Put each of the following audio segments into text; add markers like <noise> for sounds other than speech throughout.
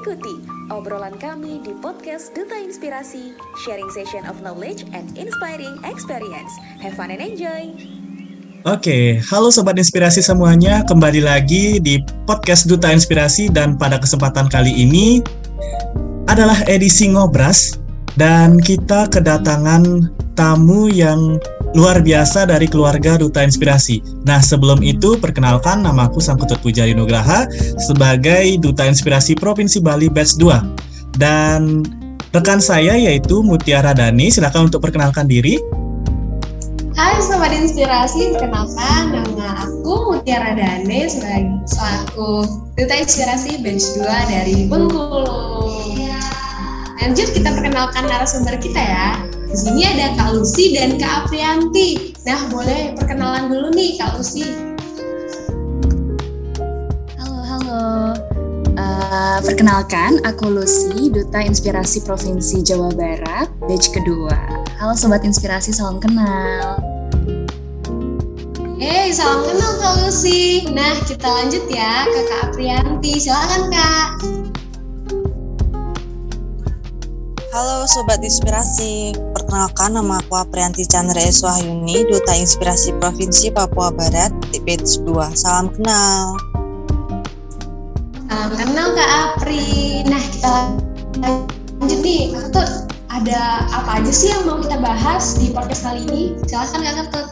Ikuti obrolan kami di podcast Duta Inspirasi, sharing session of knowledge and inspiring experience. Have fun and enjoy! Oke, halo Sobat Inspirasi semuanya, kembali lagi di podcast Duta Inspirasi dan pada kesempatan kali ini adalah edisi Ngobras dan kita kedatangan tamu yang luar biasa dari keluarga Duta Inspirasi. Nah, sebelum itu perkenalkan nama aku Sangkutut Pujari Nugraha sebagai Duta Inspirasi Provinsi Bali Batch 2. Dan rekan saya yaitu Mutiara Dani, silakan untuk perkenalkan diri. Hai Sobat Inspirasi, perkenalkan nama aku Mutiara Dane sebagai selaku Duta Inspirasi Batch 2 dari Bengkulu. Lanjut kita perkenalkan narasumber kita ya. Di sini ada Kak Lucy dan Kak Aprianti. Nah, boleh perkenalan dulu nih Kak Lucy. Halo, halo. Uh, perkenalkan, aku Lucy, Duta Inspirasi Provinsi Jawa Barat, batch kedua. Halo Sobat Inspirasi, salam kenal. Hey, salam kenal Kak Lucy. Nah, kita lanjut ya ke Kak Aprianti. Silakan Kak. Halo Sobat Inspirasi, perkenalkan nama aku Aprianti Chandra Eswahyuni, Duta Inspirasi Provinsi Papua Barat, di batch 2. Salam kenal. Salam kenal Kak Apri. Nah, kita lanjut nih. Kak Ketut, ada apa aja sih yang mau kita bahas di podcast kali ini? Silahkan Kak Ketut.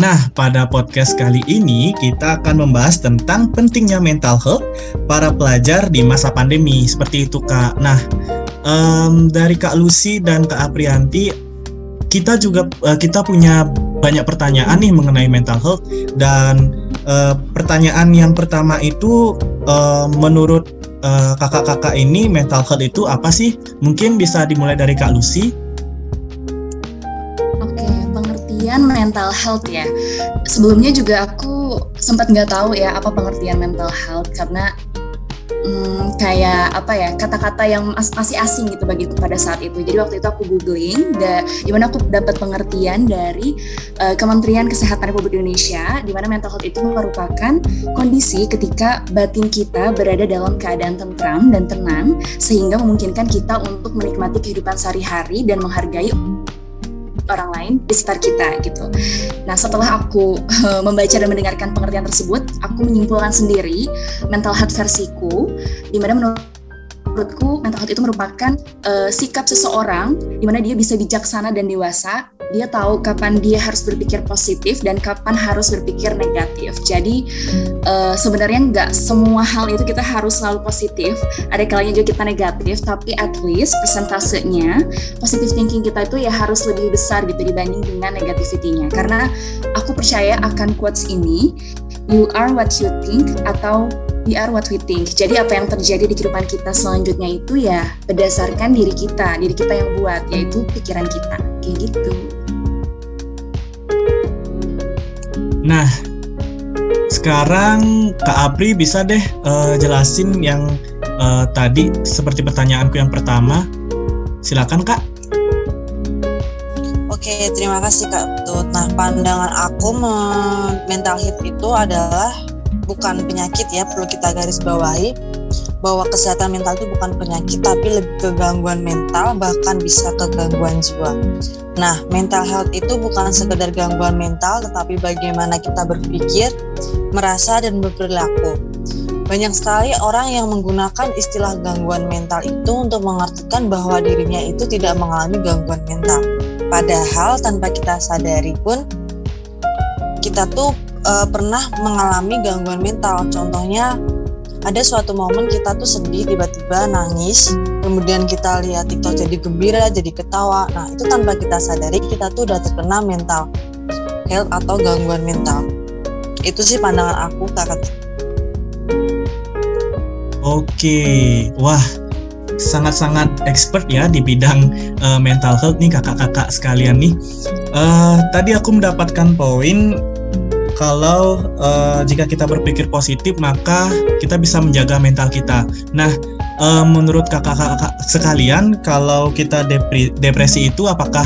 Nah, pada podcast kali ini kita akan membahas tentang pentingnya mental health para pelajar di masa pandemi. Seperti itu, Kak. Nah, um, dari Kak Lucy dan Kak Aprianti kita juga uh, kita punya banyak pertanyaan nih mengenai mental health dan uh, pertanyaan yang pertama itu uh, menurut kakak-kakak uh, ini mental health itu apa sih? Mungkin bisa dimulai dari Kak Lucy. Oke, pengertian mental health ya. Sebelumnya juga aku sempat nggak tahu ya apa pengertian mental health karena hmm, kayak apa ya kata-kata yang as masih asing gitu bagiku pada saat itu. Jadi waktu itu aku googling, da, di mana aku dapat pengertian dari uh, Kementerian Kesehatan Republik Indonesia, di mana mental health itu merupakan kondisi ketika batin kita berada dalam keadaan tentram dan tenang, sehingga memungkinkan kita untuk menikmati kehidupan sehari-hari dan menghargai orang lain di sekitar kita gitu. Nah setelah aku uh, membaca dan mendengarkan pengertian tersebut, aku menyimpulkan sendiri mental health versiku, di mana menurut menurutku mental health itu merupakan uh, sikap seseorang di mana dia bisa bijaksana dan dewasa. Dia tahu kapan dia harus berpikir positif dan kapan harus berpikir negatif. Jadi uh, sebenarnya nggak semua hal itu kita harus selalu positif. Ada kalanya juga kita negatif, tapi at least persentasenya positive thinking kita itu ya harus lebih besar gitu dibanding dengan negativity-nya. Karena aku percaya akan quotes ini, you are what you think atau we are what we think. Jadi apa yang terjadi di kehidupan kita selanjutnya itu ya berdasarkan diri kita, diri kita yang buat, yaitu pikiran kita. Kayak gitu. Nah, sekarang Kak Apri bisa deh uh, jelasin yang uh, tadi seperti pertanyaanku yang pertama. Silakan Kak. Oke, terima kasih Kak Tut. Nah, pandangan aku mental health itu adalah bukan penyakit ya, perlu kita garis bawahi bahwa kesehatan mental itu bukan penyakit tapi lebih ke gangguan mental bahkan bisa ke gangguan jiwa. Nah, mental health itu bukan sekedar gangguan mental tetapi bagaimana kita berpikir, merasa dan berperilaku. Banyak sekali orang yang menggunakan istilah gangguan mental itu untuk mengartikan bahwa dirinya itu tidak mengalami gangguan mental. Padahal tanpa kita sadari pun kita tuh e, pernah mengalami gangguan mental. Contohnya ada suatu momen kita tuh sedih tiba-tiba nangis kemudian kita lihat TikTok jadi gembira jadi ketawa. Nah itu tanpa kita sadari kita tuh udah terkena mental health atau gangguan mental. Itu sih pandangan aku kakak oke. Wah sangat-sangat expert ya di bidang uh, mental health nih kakak-kakak sekalian nih. Uh, tadi aku mendapatkan poin kalau uh, jika kita berpikir positif maka kita bisa menjaga mental kita. Nah, uh, menurut kakak-kakak sekalian, kalau kita depri, depresi itu apakah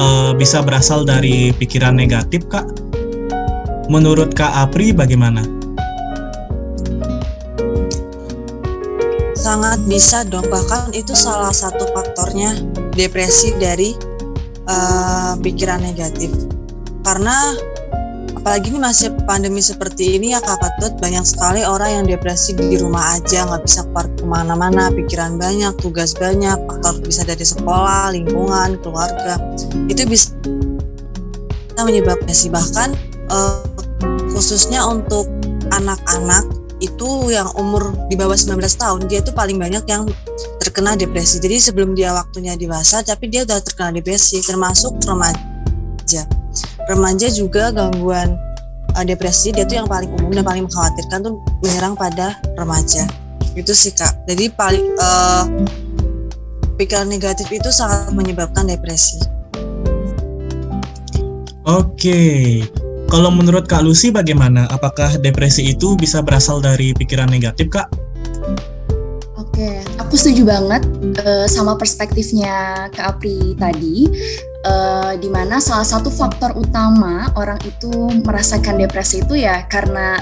uh, bisa berasal dari pikiran negatif, Kak? Menurut Kak Apri bagaimana? sangat bisa dong bahkan itu salah satu faktornya depresi dari uh, pikiran negatif karena apalagi ini masih pandemi seperti ini ya Kak Patut banyak sekali orang yang depresi di rumah aja nggak bisa keluar ke mana-mana. Pikiran banyak tugas banyak faktor bisa dari sekolah lingkungan keluarga. Itu bisa menyebabkan depresi bahkan uh, khususnya untuk anak-anak itu yang umur di bawah 19 tahun dia itu paling banyak yang terkena depresi. Jadi sebelum dia waktunya dewasa tapi dia udah terkena depresi termasuk remaja remaja juga gangguan uh, depresi dia tuh yang paling umum dan paling mengkhawatirkan tuh menyerang pada remaja. Itu sih kak. Jadi paling uh, pikiran negatif itu sangat menyebabkan depresi. Oke. Kalau menurut Kak Lucy bagaimana? Apakah depresi itu bisa berasal dari pikiran negatif, Kak? Oke, aku setuju banget uh, sama perspektifnya Kak Apri tadi uh, di mana salah satu faktor utama orang itu merasakan depresi itu ya karena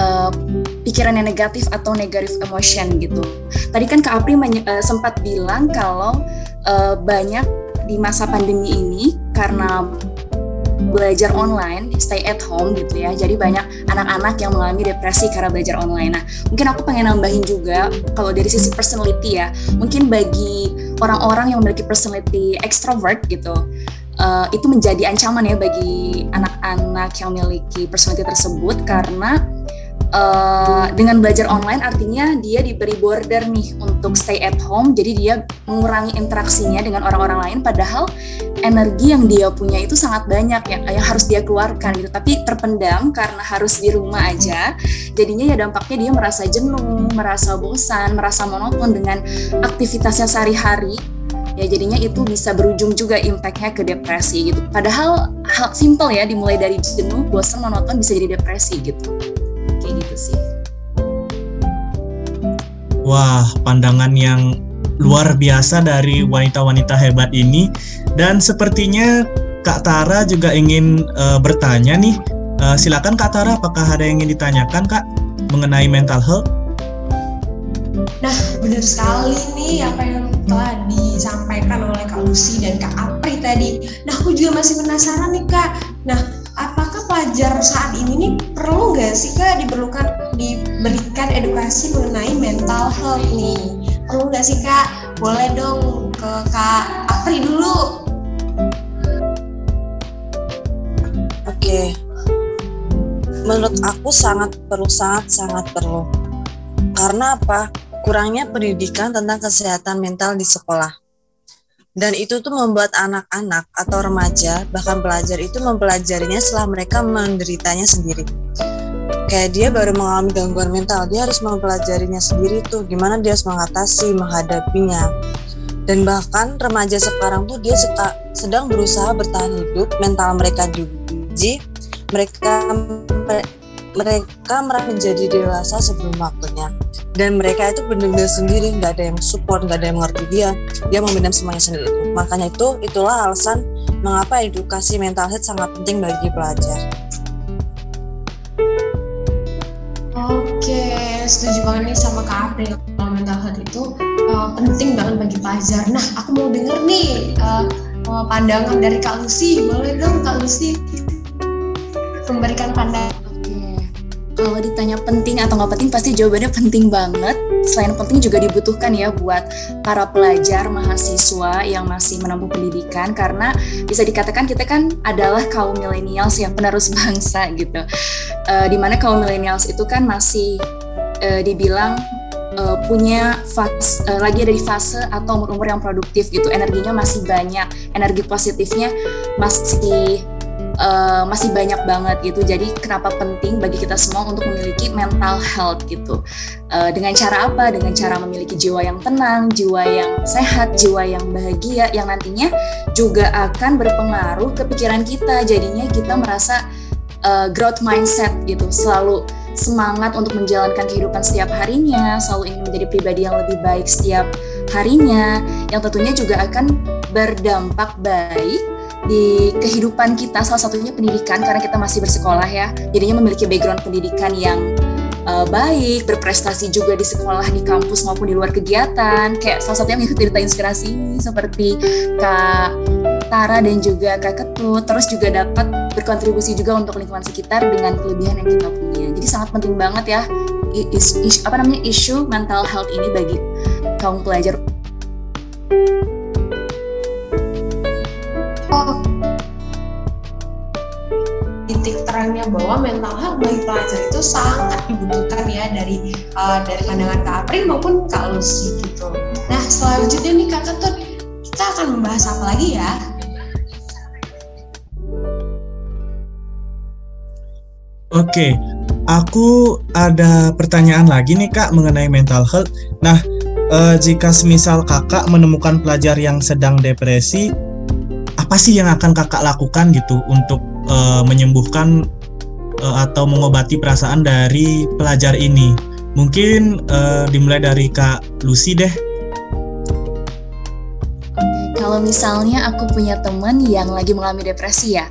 uh, pikiran yang negatif atau negatif emotion gitu. Tadi kan Kak Apri uh, sempat bilang kalau uh, banyak di masa pandemi ini karena belajar online, stay at home gitu ya. Jadi banyak anak-anak yang mengalami depresi karena belajar online. Nah, mungkin aku pengen nambahin juga kalau dari sisi personality ya, mungkin bagi orang-orang yang memiliki personality extrovert gitu, uh, itu menjadi ancaman ya bagi anak-anak yang memiliki personality tersebut karena Uh, dengan belajar online artinya dia diberi border nih untuk stay at home. Jadi dia mengurangi interaksinya dengan orang-orang lain padahal energi yang dia punya itu sangat banyak yang, yang harus dia keluarkan gitu. Tapi terpendam karena harus di rumah aja. Jadinya ya dampaknya dia merasa jenuh merasa bosan merasa monoton dengan aktivitasnya sehari-hari. Ya jadinya itu bisa berujung juga impactnya ke depresi gitu. Padahal hal simple ya dimulai dari jenuh bosan monoton bisa jadi depresi gitu kayak gitu sih. Wah, pandangan yang luar biasa dari wanita-wanita hebat ini dan sepertinya Kak Tara juga ingin uh, bertanya nih. Uh, silakan Kak Tara, apakah ada yang ingin ditanyakan Kak mengenai mental health? Nah, benar sekali nih apa yang telah disampaikan oleh Kak Lucy dan Kak Apri tadi. Nah, aku juga masih penasaran nih Kak. Nah, pelajar saat ini nih perlu nggak sih kak diperlukan diberikan edukasi mengenai mental health nih? Perlu nggak sih kak? Boleh dong ke kak Apri dulu. Oke. Menurut aku sangat perlu sangat sangat perlu. Karena apa? Kurangnya pendidikan tentang kesehatan mental di sekolah dan itu tuh membuat anak-anak atau remaja bahkan pelajar itu mempelajarinya setelah mereka menderitanya sendiri. Kayak dia baru mengalami gangguan mental dia harus mempelajarinya sendiri tuh gimana dia harus mengatasi menghadapinya. Dan bahkan remaja sekarang tuh dia sedang berusaha bertahan hidup mental mereka diuji mereka mereka merasa menjadi dewasa sebelum waktunya dan mereka itu benar-benar sendiri nggak ada yang support nggak ada yang mengerti dia. Dia memendam semuanya sendiri. Makanya itu itulah alasan mengapa edukasi mental health sangat penting bagi pelajar. Oke setuju banget nih sama Kak April. Kalau mental health itu uh, penting banget bagi pelajar. Nah aku mau denger nih uh, pandangan dari Kak Lucy. Boleh dong Kak Lucy memberikan pandangan kalau ditanya penting atau nggak penting pasti jawabannya penting banget. Selain penting juga dibutuhkan ya buat para pelajar mahasiswa yang masih menempuh pendidikan karena bisa dikatakan kita kan adalah kaum milenials yang penerus <laughs> bangsa gitu. Uh, di mana kaum milenials itu kan masih uh, dibilang uh, punya fase, uh, lagi ada di fase atau umur-umur yang produktif gitu energinya masih banyak energi positifnya masih uh, masih banyak banget gitu. Jadi kenapa penting bagi kita semua untuk memiliki mental health gitu. Uh, dengan cara apa? Dengan cara memiliki jiwa yang tenang, jiwa yang sehat, jiwa yang bahagia yang nantinya juga akan berpengaruh ke pikiran kita. Jadinya kita merasa uh, growth mindset gitu, selalu semangat untuk menjalankan kehidupan setiap harinya, selalu ingin menjadi pribadi yang lebih baik setiap harinya, yang tentunya juga akan berdampak baik di kehidupan kita salah satunya pendidikan karena kita masih bersekolah ya jadinya memiliki background pendidikan yang uh, baik, berprestasi juga di sekolah, di kampus maupun di luar kegiatan. Kayak salah satunya mengikuti Duta Inspirasi ini seperti Kak Tara dan juga Kak Ketut. Terus juga dapat berkontribusi juga untuk lingkungan sekitar dengan kelebihan yang kita punya. Jadi sangat penting banget ya is, is, apa namanya isu mental health ini bagi kaum pelajar. Oh, titik terangnya bahwa mental health bagi pelajar itu sangat dibutuhkan ya dari uh, dari pandangan Kak Apri maupun Kak Lucy gitu. Nah selanjutnya nih Kak Ketut, kita akan membahas apa lagi ya? Oke, aku ada pertanyaan lagi nih kak mengenai mental health. Nah, eh, jika semisal kakak menemukan pelajar yang sedang depresi, apa sih yang akan kakak lakukan gitu untuk eh, menyembuhkan eh, atau mengobati perasaan dari pelajar ini? Mungkin eh, dimulai dari kak Lucy deh. Kalau misalnya aku punya teman yang lagi mengalami depresi ya,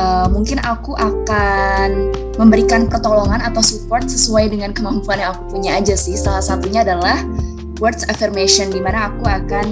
uh, mungkin aku akan memberikan pertolongan atau support sesuai dengan kemampuan yang aku punya aja sih. Salah satunya adalah words affirmation, di mana aku akan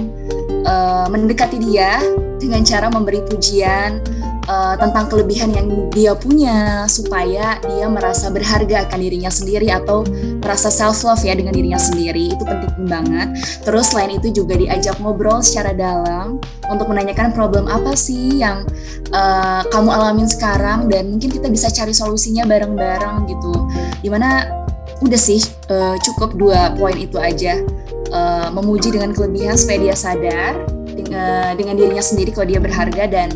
uh, mendekati dia dengan cara memberi pujian, uh, tentang kelebihan yang dia punya supaya dia merasa berharga akan dirinya sendiri atau merasa self love ya dengan dirinya sendiri. Itu penting banget. Terus selain itu juga diajak ngobrol secara dalam untuk menanyakan problem apa sih yang uh, kamu alamin sekarang dan mungkin kita bisa cari solusinya bareng-bareng gitu. Di mana udah sih uh, cukup dua poin itu aja. Uh, memuji dengan kelebihan supaya dia sadar dengan, dengan dirinya sendiri kalau dia berharga dan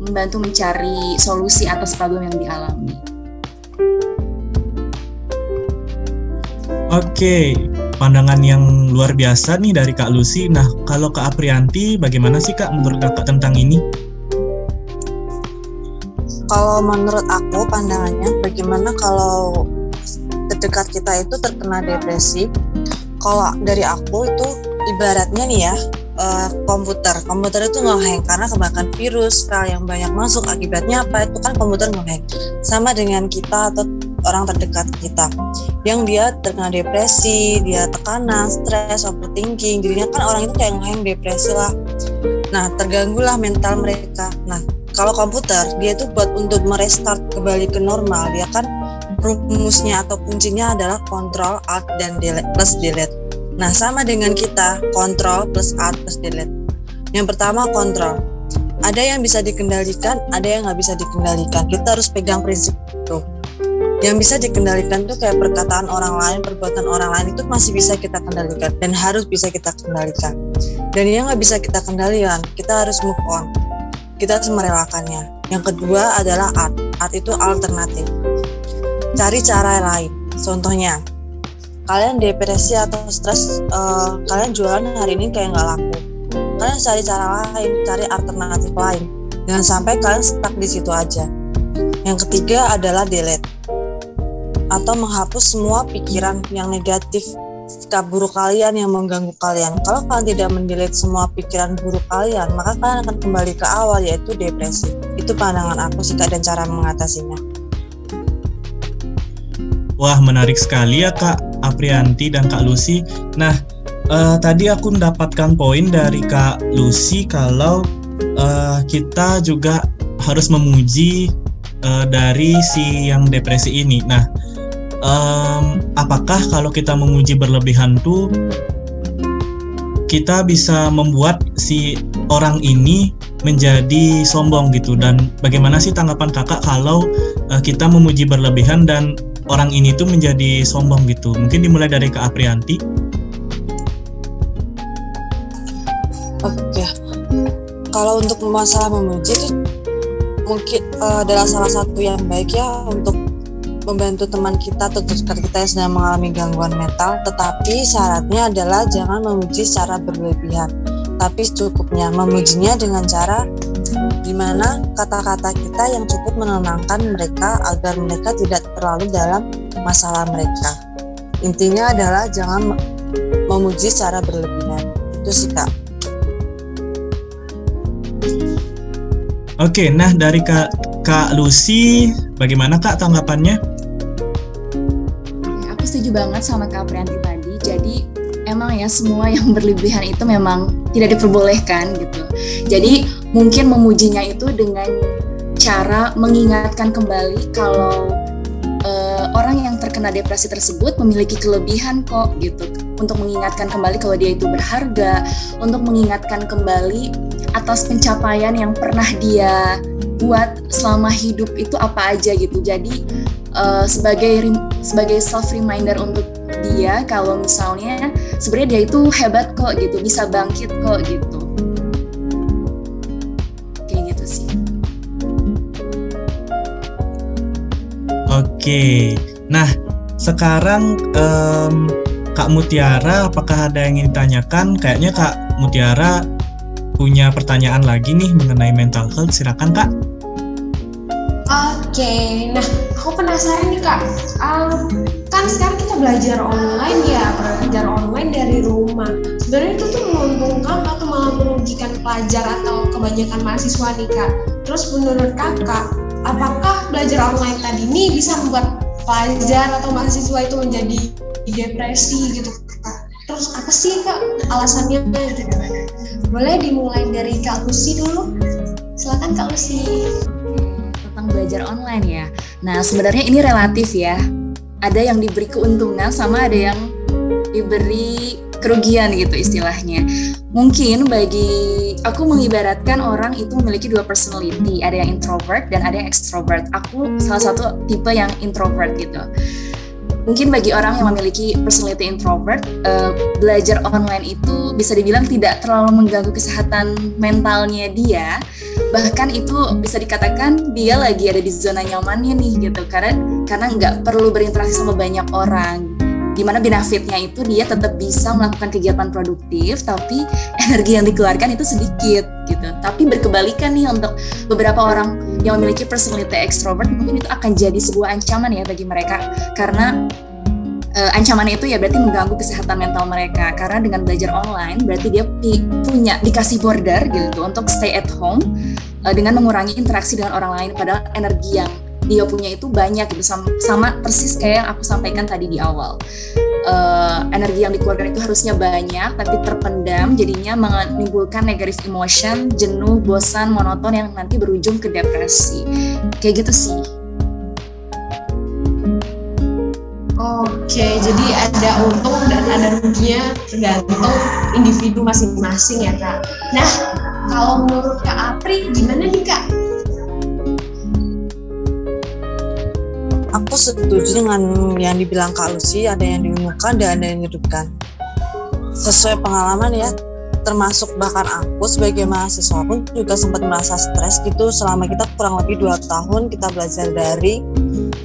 membantu mencari solusi atas problem yang dialami. Oke, pandangan yang luar biasa nih dari Kak Lucy. Nah, kalau Kak Aprianti, bagaimana sih Kak menurut Kakak tentang ini? Kalau menurut aku pandangannya, bagaimana kalau terdekat kita itu terkena depresi? Kalau dari aku itu ibaratnya nih ya, uh, komputer. Komputer itu ngehang karena kebanyakan virus, file yang banyak masuk. Akibatnya apa? Itu kan komputer ngehang. Sama dengan kita atau orang terdekat kita yang dia terkena depresi, dia tekanan, stres, overthinking. Jadinya kan orang itu kayak ngehang depresi lah. Nah, terganggulah mental mereka. Nah, kalau komputer dia itu buat untuk merestart kembali ke normal, dia kan rumusnya atau kuncinya adalah control alt dan delete plus delete Nah, sama dengan kita, kontrol plus alt plus delete. Yang pertama, kontrol. Ada yang bisa dikendalikan, ada yang nggak bisa dikendalikan. Kita harus pegang prinsip itu. Yang bisa dikendalikan tuh kayak perkataan orang lain, perbuatan orang lain itu masih bisa kita kendalikan dan harus bisa kita kendalikan. Dan yang nggak bisa kita kendalikan, kita harus move on. Kita harus merelakannya. Yang kedua adalah art. Art itu alternatif. Cari cara lain. Contohnya, kalian depresi atau stres uh, kalian jualan hari ini kayak nggak laku. Kalian cari cara lain cari alternatif lain. Jangan sampai kalian stuck di situ aja. Yang ketiga adalah delete. Atau menghapus semua pikiran yang negatif sikap buruk kalian yang mengganggu kalian. Kalau kalian tidak mendelete semua pikiran buruk kalian maka kalian akan kembali ke awal yaitu depresi. Itu pandangan aku sih dan cara mengatasinya. Wah menarik sekali ya Kak Aprianti dan Kak Lucy. Nah, uh, tadi aku mendapatkan poin dari Kak Lucy kalau uh, kita juga harus memuji uh, dari si yang depresi ini. Nah, um, apakah kalau kita memuji berlebihan tuh kita bisa membuat si orang ini menjadi sombong gitu dan bagaimana sih tanggapan kakak kalau kita memuji berlebihan dan orang ini tuh menjadi sombong gitu. Mungkin dimulai dari Kak Aprianti. Oke. Kalau untuk masalah memuji itu mungkin uh, adalah salah satu yang baik ya untuk membantu teman kita atau terdekat kita yang sedang mengalami gangguan mental, tetapi syaratnya adalah jangan memuji secara berlebihan, tapi secukupnya memujinya dengan cara di mana kata-kata kita yang cukup menenangkan mereka agar mereka tidak terlalu dalam masalah mereka. Intinya adalah jangan memuji secara berlebihan. Itu sih kak. Oke, nah dari kak Kak Lucy, bagaimana kak tanggapannya? aku setuju banget sama Kak Prianti tadi. Jadi emang ya semua yang berlebihan itu memang tidak diperbolehkan gitu. Jadi mungkin memujinya itu dengan cara mengingatkan kembali kalau uh, orang yang terkena depresi tersebut memiliki kelebihan kok gitu untuk mengingatkan kembali kalau dia itu berharga, untuk mengingatkan kembali atas pencapaian yang pernah dia buat selama hidup itu apa aja gitu. Jadi uh, sebagai sebagai self reminder untuk dia kalau misalnya sebenarnya dia itu hebat kok gitu, bisa bangkit kok gitu. Kayak gitu sih. Oke. Nah, sekarang um, Kak Mutiara apakah ada yang ingin ditanyakan? Kayaknya Kak Mutiara punya pertanyaan lagi nih mengenai mental health, silakan kak. Oke, nah aku penasaran nih kak, um, kan sekarang kita belajar online ya, belajar online dari rumah. Sebenarnya itu tuh menguntungkan atau malah merugikan pelajar atau kebanyakan mahasiswa nih kak. Terus menurut kakak, apakah belajar online tadi ini bisa membuat pelajar atau mahasiswa itu menjadi depresi gitu kak? Terus apa sih kak alasannya gitu? Boleh dimulai dari Kak Lucy dulu. Silakan Kak Lucy. Tentang belajar online ya. Nah, sebenarnya ini relatif ya. Ada yang diberi keuntungan sama ada yang diberi kerugian gitu istilahnya. Mungkin bagi aku mengibaratkan orang itu memiliki dua personality, ada yang introvert dan ada yang extrovert. Aku salah satu tipe yang introvert gitu mungkin bagi orang yang memiliki personality introvert, uh, belajar online itu bisa dibilang tidak terlalu mengganggu kesehatan mentalnya dia. Bahkan itu bisa dikatakan dia lagi ada di zona nyamannya nih gitu, karena karena nggak perlu berinteraksi sama banyak orang. Di mana benefitnya itu dia tetap bisa melakukan kegiatan produktif tapi energi yang dikeluarkan itu sedikit gitu. Tapi berkebalikan nih untuk beberapa orang yang memiliki personality extrovert mungkin itu akan jadi sebuah ancaman ya bagi mereka. Karena uh, ancamannya itu ya berarti mengganggu kesehatan mental mereka. Karena dengan belajar online berarti dia punya dikasih border gitu untuk stay at home uh, dengan mengurangi interaksi dengan orang lain. Padahal energi yang dia punya itu banyak gitu sama, sama persis kayak yang aku sampaikan tadi di awal. Uh, energi yang dikeluarkan itu harusnya banyak tapi terpendam jadinya menimbulkan negatif emotion jenuh bosan monoton yang nanti berujung ke depresi. Kayak gitu sih Oke, jadi ada untung dan ada ruginya tergantung individu masing-masing ya kak. Nah, kalau menurut Kak Apri gimana nih kak? aku setuju dengan yang dibilang Kak Lucy ada yang diunggulkan dan ada yang dihidupkan sesuai pengalaman ya termasuk bahkan aku sebagai mahasiswa pun juga sempat merasa stres gitu. Selama kita kurang lebih dua tahun kita belajar dari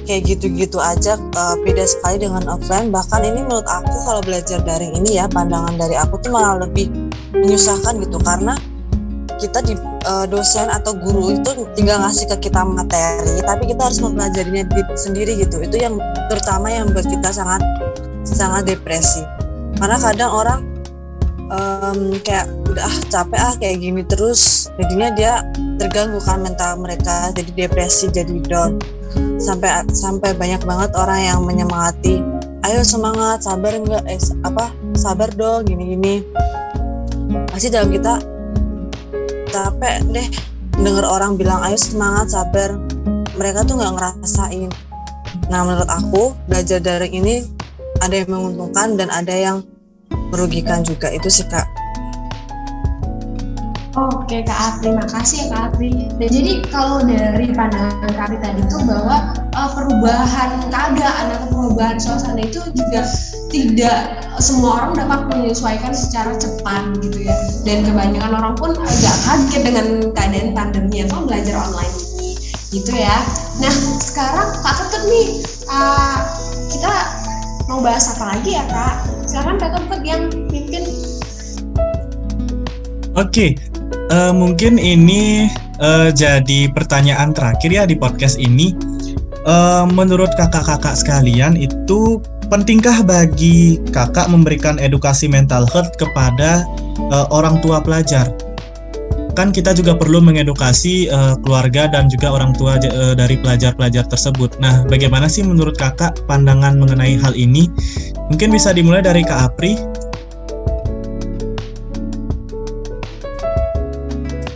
kayak gitu-gitu aja uh, beda sekali dengan offline. Bahkan ini menurut aku kalau belajar daring ini ya pandangan dari aku tuh malah lebih menyusahkan gitu. Karena kita di uh, dosen atau guru itu tinggal ngasih ke kita materi tapi kita harus mempelajarinya di, sendiri gitu. Itu yang terutama yang buat kita sangat sangat depresi. Karena kadang orang um, kayak udah ah, capek ah kayak gini terus. Jadinya dia terganggu kan mental mereka jadi depresi jadi down. Sampai sampai banyak banget orang yang menyemangati ayo semangat sabar enggak eh apa sabar dong gini gini pasti dalam kita capek deh denger orang bilang ayo semangat sabar. Mereka tuh nggak ngerasain. Nah menurut aku belajar daring ini ada yang menguntungkan dan ada yang merugikan juga itu sih kak Oke Kak Apri, makasih ya Kak Apri. Dan jadi kalau dari pandangan Apri tadi itu bahwa uh, perubahan keadaan atau perubahan suasana itu juga tidak semua orang dapat menyesuaikan secara cepat gitu ya. Dan kebanyakan orang pun agak kaget dengan keadaan pandemi atau belajar online ini gitu ya. Nah sekarang Kak Ketut nih, uh, kita mau bahas apa lagi ya Kak? Sekarang Kak Ketut yang pimpin Oke, okay, uh, mungkin ini uh, jadi pertanyaan terakhir ya di podcast ini. Uh, menurut kakak-kakak sekalian itu pentingkah bagi kakak memberikan edukasi mental health kepada uh, orang tua pelajar? Kan kita juga perlu mengedukasi uh, keluarga dan juga orang tua uh, dari pelajar-pelajar tersebut. Nah, bagaimana sih menurut kakak pandangan mengenai hal ini? Mungkin bisa dimulai dari Kak Apri.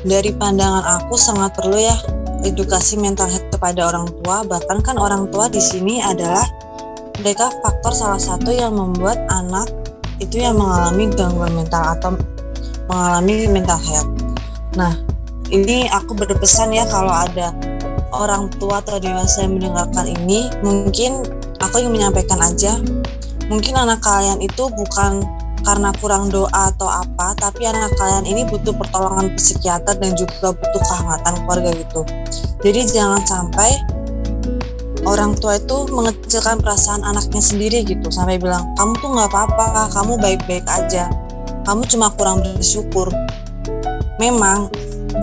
Dari pandangan aku sangat perlu ya edukasi mental health kepada orang tua. Bahkan kan orang tua di sini adalah mereka faktor salah satu yang membuat anak itu yang mengalami gangguan mental atau mengalami mental health. Nah, ini aku berpesan ya kalau ada orang tua atau dewasa yang mendengarkan ini, mungkin aku ingin menyampaikan aja, mungkin anak kalian itu bukan karena kurang doa atau apa, tapi anak kalian ini butuh pertolongan psikiater dan juga butuh kehangatan keluarga gitu. Jadi jangan sampai orang tua itu mengecilkan perasaan anaknya sendiri gitu, sampai bilang kamu tuh nggak apa-apa, kamu baik-baik aja, kamu cuma kurang bersyukur memang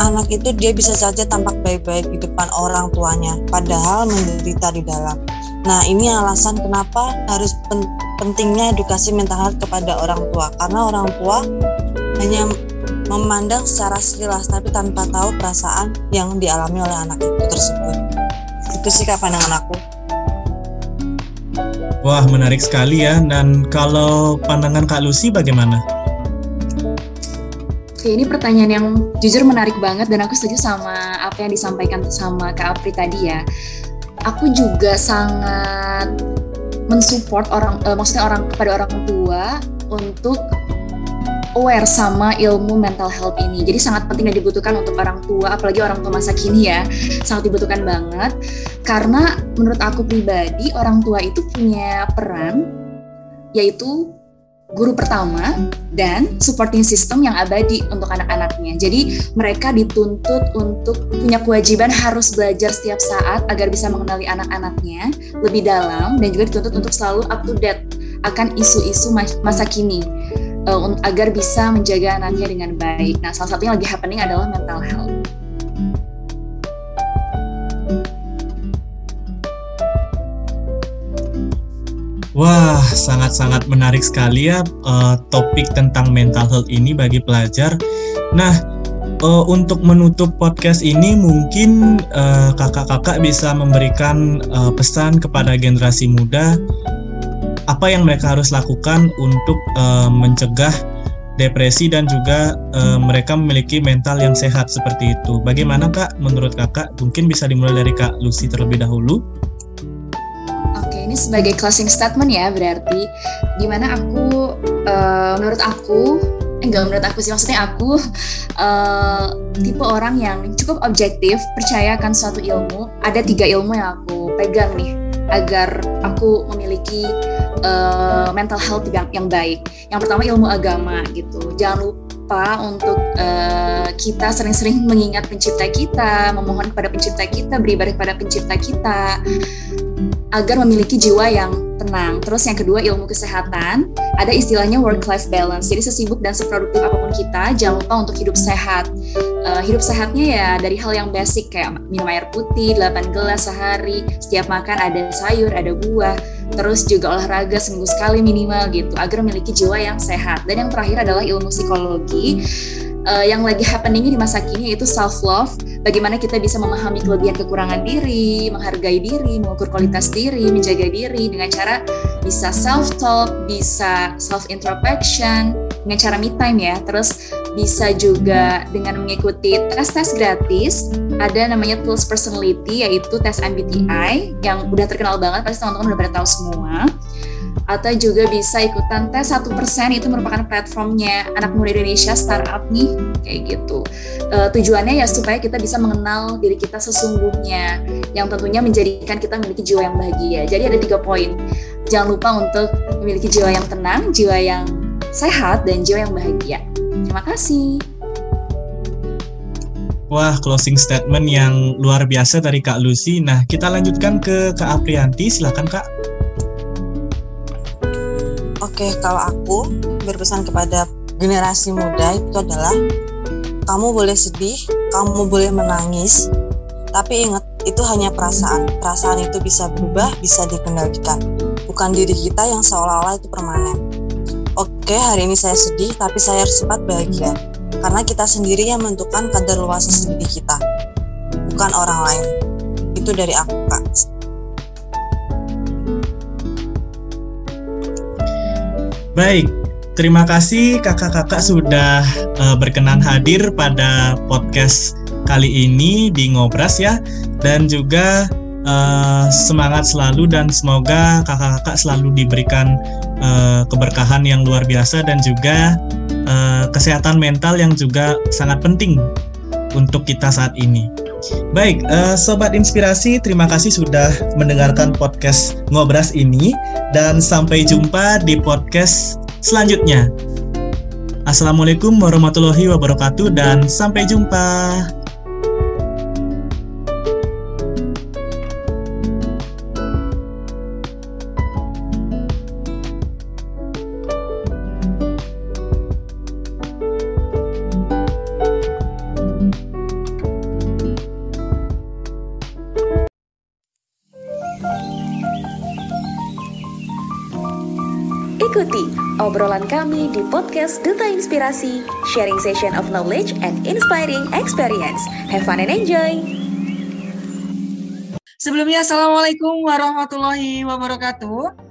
anak itu dia bisa saja tampak baik-baik di depan orang tuanya, padahal menderita di dalam. Nah, ini alasan kenapa harus pen pentingnya edukasi mental health kepada orang tua, karena orang tua hanya memandang secara sekilas tapi tanpa tahu perasaan yang dialami oleh anak itu tersebut. Itu sih pandangan aku. Wah, menarik sekali ya. Dan kalau pandangan Kak Lucy bagaimana? Oke, ini pertanyaan yang jujur menarik banget dan aku setuju sama apa yang disampaikan sama Kak Apri tadi ya. Aku juga sangat mensupport orang, uh, maksudnya orang kepada orang tua untuk aware sama ilmu mental health ini. Jadi sangat penting dan dibutuhkan untuk orang tua, apalagi orang tua masa kini ya, sangat dibutuhkan banget. Karena menurut aku pribadi, orang tua itu punya peran, yaitu guru pertama dan supporting system yang abadi untuk anak-anaknya. Jadi mereka dituntut untuk punya kewajiban harus belajar setiap saat agar bisa mengenali anak-anaknya lebih dalam dan juga dituntut untuk selalu up to date akan isu-isu masa kini uh, agar bisa menjaga anaknya dengan baik. Nah, salah satu yang lagi happening adalah mental health. Wah, sangat-sangat menarik sekali ya uh, topik tentang mental health ini bagi pelajar. Nah, uh, untuk menutup podcast ini mungkin kakak-kakak uh, bisa memberikan uh, pesan kepada generasi muda apa yang mereka harus lakukan untuk uh, mencegah depresi dan juga uh, mereka memiliki mental yang sehat seperti itu. Bagaimana Kak menurut Kakak? Mungkin bisa dimulai dari Kak Lucy terlebih dahulu ini sebagai closing statement ya berarti. Gimana aku uh, menurut aku eh, enggak menurut aku sih maksudnya aku uh, tipe orang yang cukup objektif percaya akan suatu ilmu. Ada tiga ilmu yang aku pegang nih agar aku memiliki uh, mental health yang yang baik. Yang pertama ilmu agama gitu. Jangan lupa untuk uh, kita sering-sering mengingat pencipta kita memohon kepada pencipta kita beribadah kepada pencipta kita agar memiliki jiwa yang tenang. Terus yang kedua ilmu kesehatan, ada istilahnya work life balance. Jadi sesibuk dan seproduktif apa pun kita, jangan lupa untuk hidup sehat. Uh, hidup sehatnya ya dari hal yang basic kayak minum air putih 8 gelas sehari, setiap makan ada sayur, ada buah, terus juga olahraga seminggu sekali minimal gitu agar memiliki jiwa yang sehat. Dan yang terakhir adalah ilmu psikologi uh, yang lagi happening di masa kini yaitu self love. Bagaimana kita bisa memahami kelebihan kekurangan diri, menghargai diri, mengukur kualitas diri, menjaga diri dengan cara bisa self talk, bisa self introspection dengan cara me time ya. Terus bisa juga dengan mengikuti tes-tes gratis. Ada namanya Tools Personality yaitu tes MBTI yang udah terkenal banget pasti teman-teman udah pada tahu semua atau juga bisa ikutan tes satu persen itu merupakan platformnya anak muda Indonesia startup nih kayak gitu uh, tujuannya ya supaya kita bisa mengenal diri kita sesungguhnya yang tentunya menjadikan kita memiliki jiwa yang bahagia jadi ada tiga poin jangan lupa untuk memiliki jiwa yang tenang jiwa yang sehat dan jiwa yang bahagia terima kasih Wah, closing statement yang luar biasa dari Kak Lucy. Nah, kita lanjutkan ke Kak Aprianti. Silakan Kak. Oke, kalau aku berpesan kepada generasi muda itu adalah kamu boleh sedih, kamu boleh menangis, tapi ingat itu hanya perasaan. Perasaan itu bisa berubah, bisa dikendalikan. Bukan diri kita yang seolah-olah itu permanen. Oke, hari ini saya sedih, tapi saya harus sempat bahagia. karena kita sendiri yang menentukan kadar luas diri kita bukan orang lain itu dari aku kak Baik, terima kasih kakak-kakak sudah uh, berkenan hadir pada podcast kali ini di Ngobras ya dan juga uh, semangat selalu dan semoga kakak-kakak selalu diberikan uh, keberkahan yang luar biasa dan juga uh, kesehatan mental yang juga sangat penting untuk kita saat ini. Baik, uh, sobat inspirasi, terima kasih sudah mendengarkan podcast ngobras ini dan sampai jumpa di podcast selanjutnya. Assalamualaikum warahmatullahi wabarakatuh dan sampai jumpa. Kami di podcast Duta Inspirasi, sharing session of knowledge and inspiring experience. Have fun and enjoy! Sebelumnya, Assalamualaikum warahmatullahi wabarakatuh.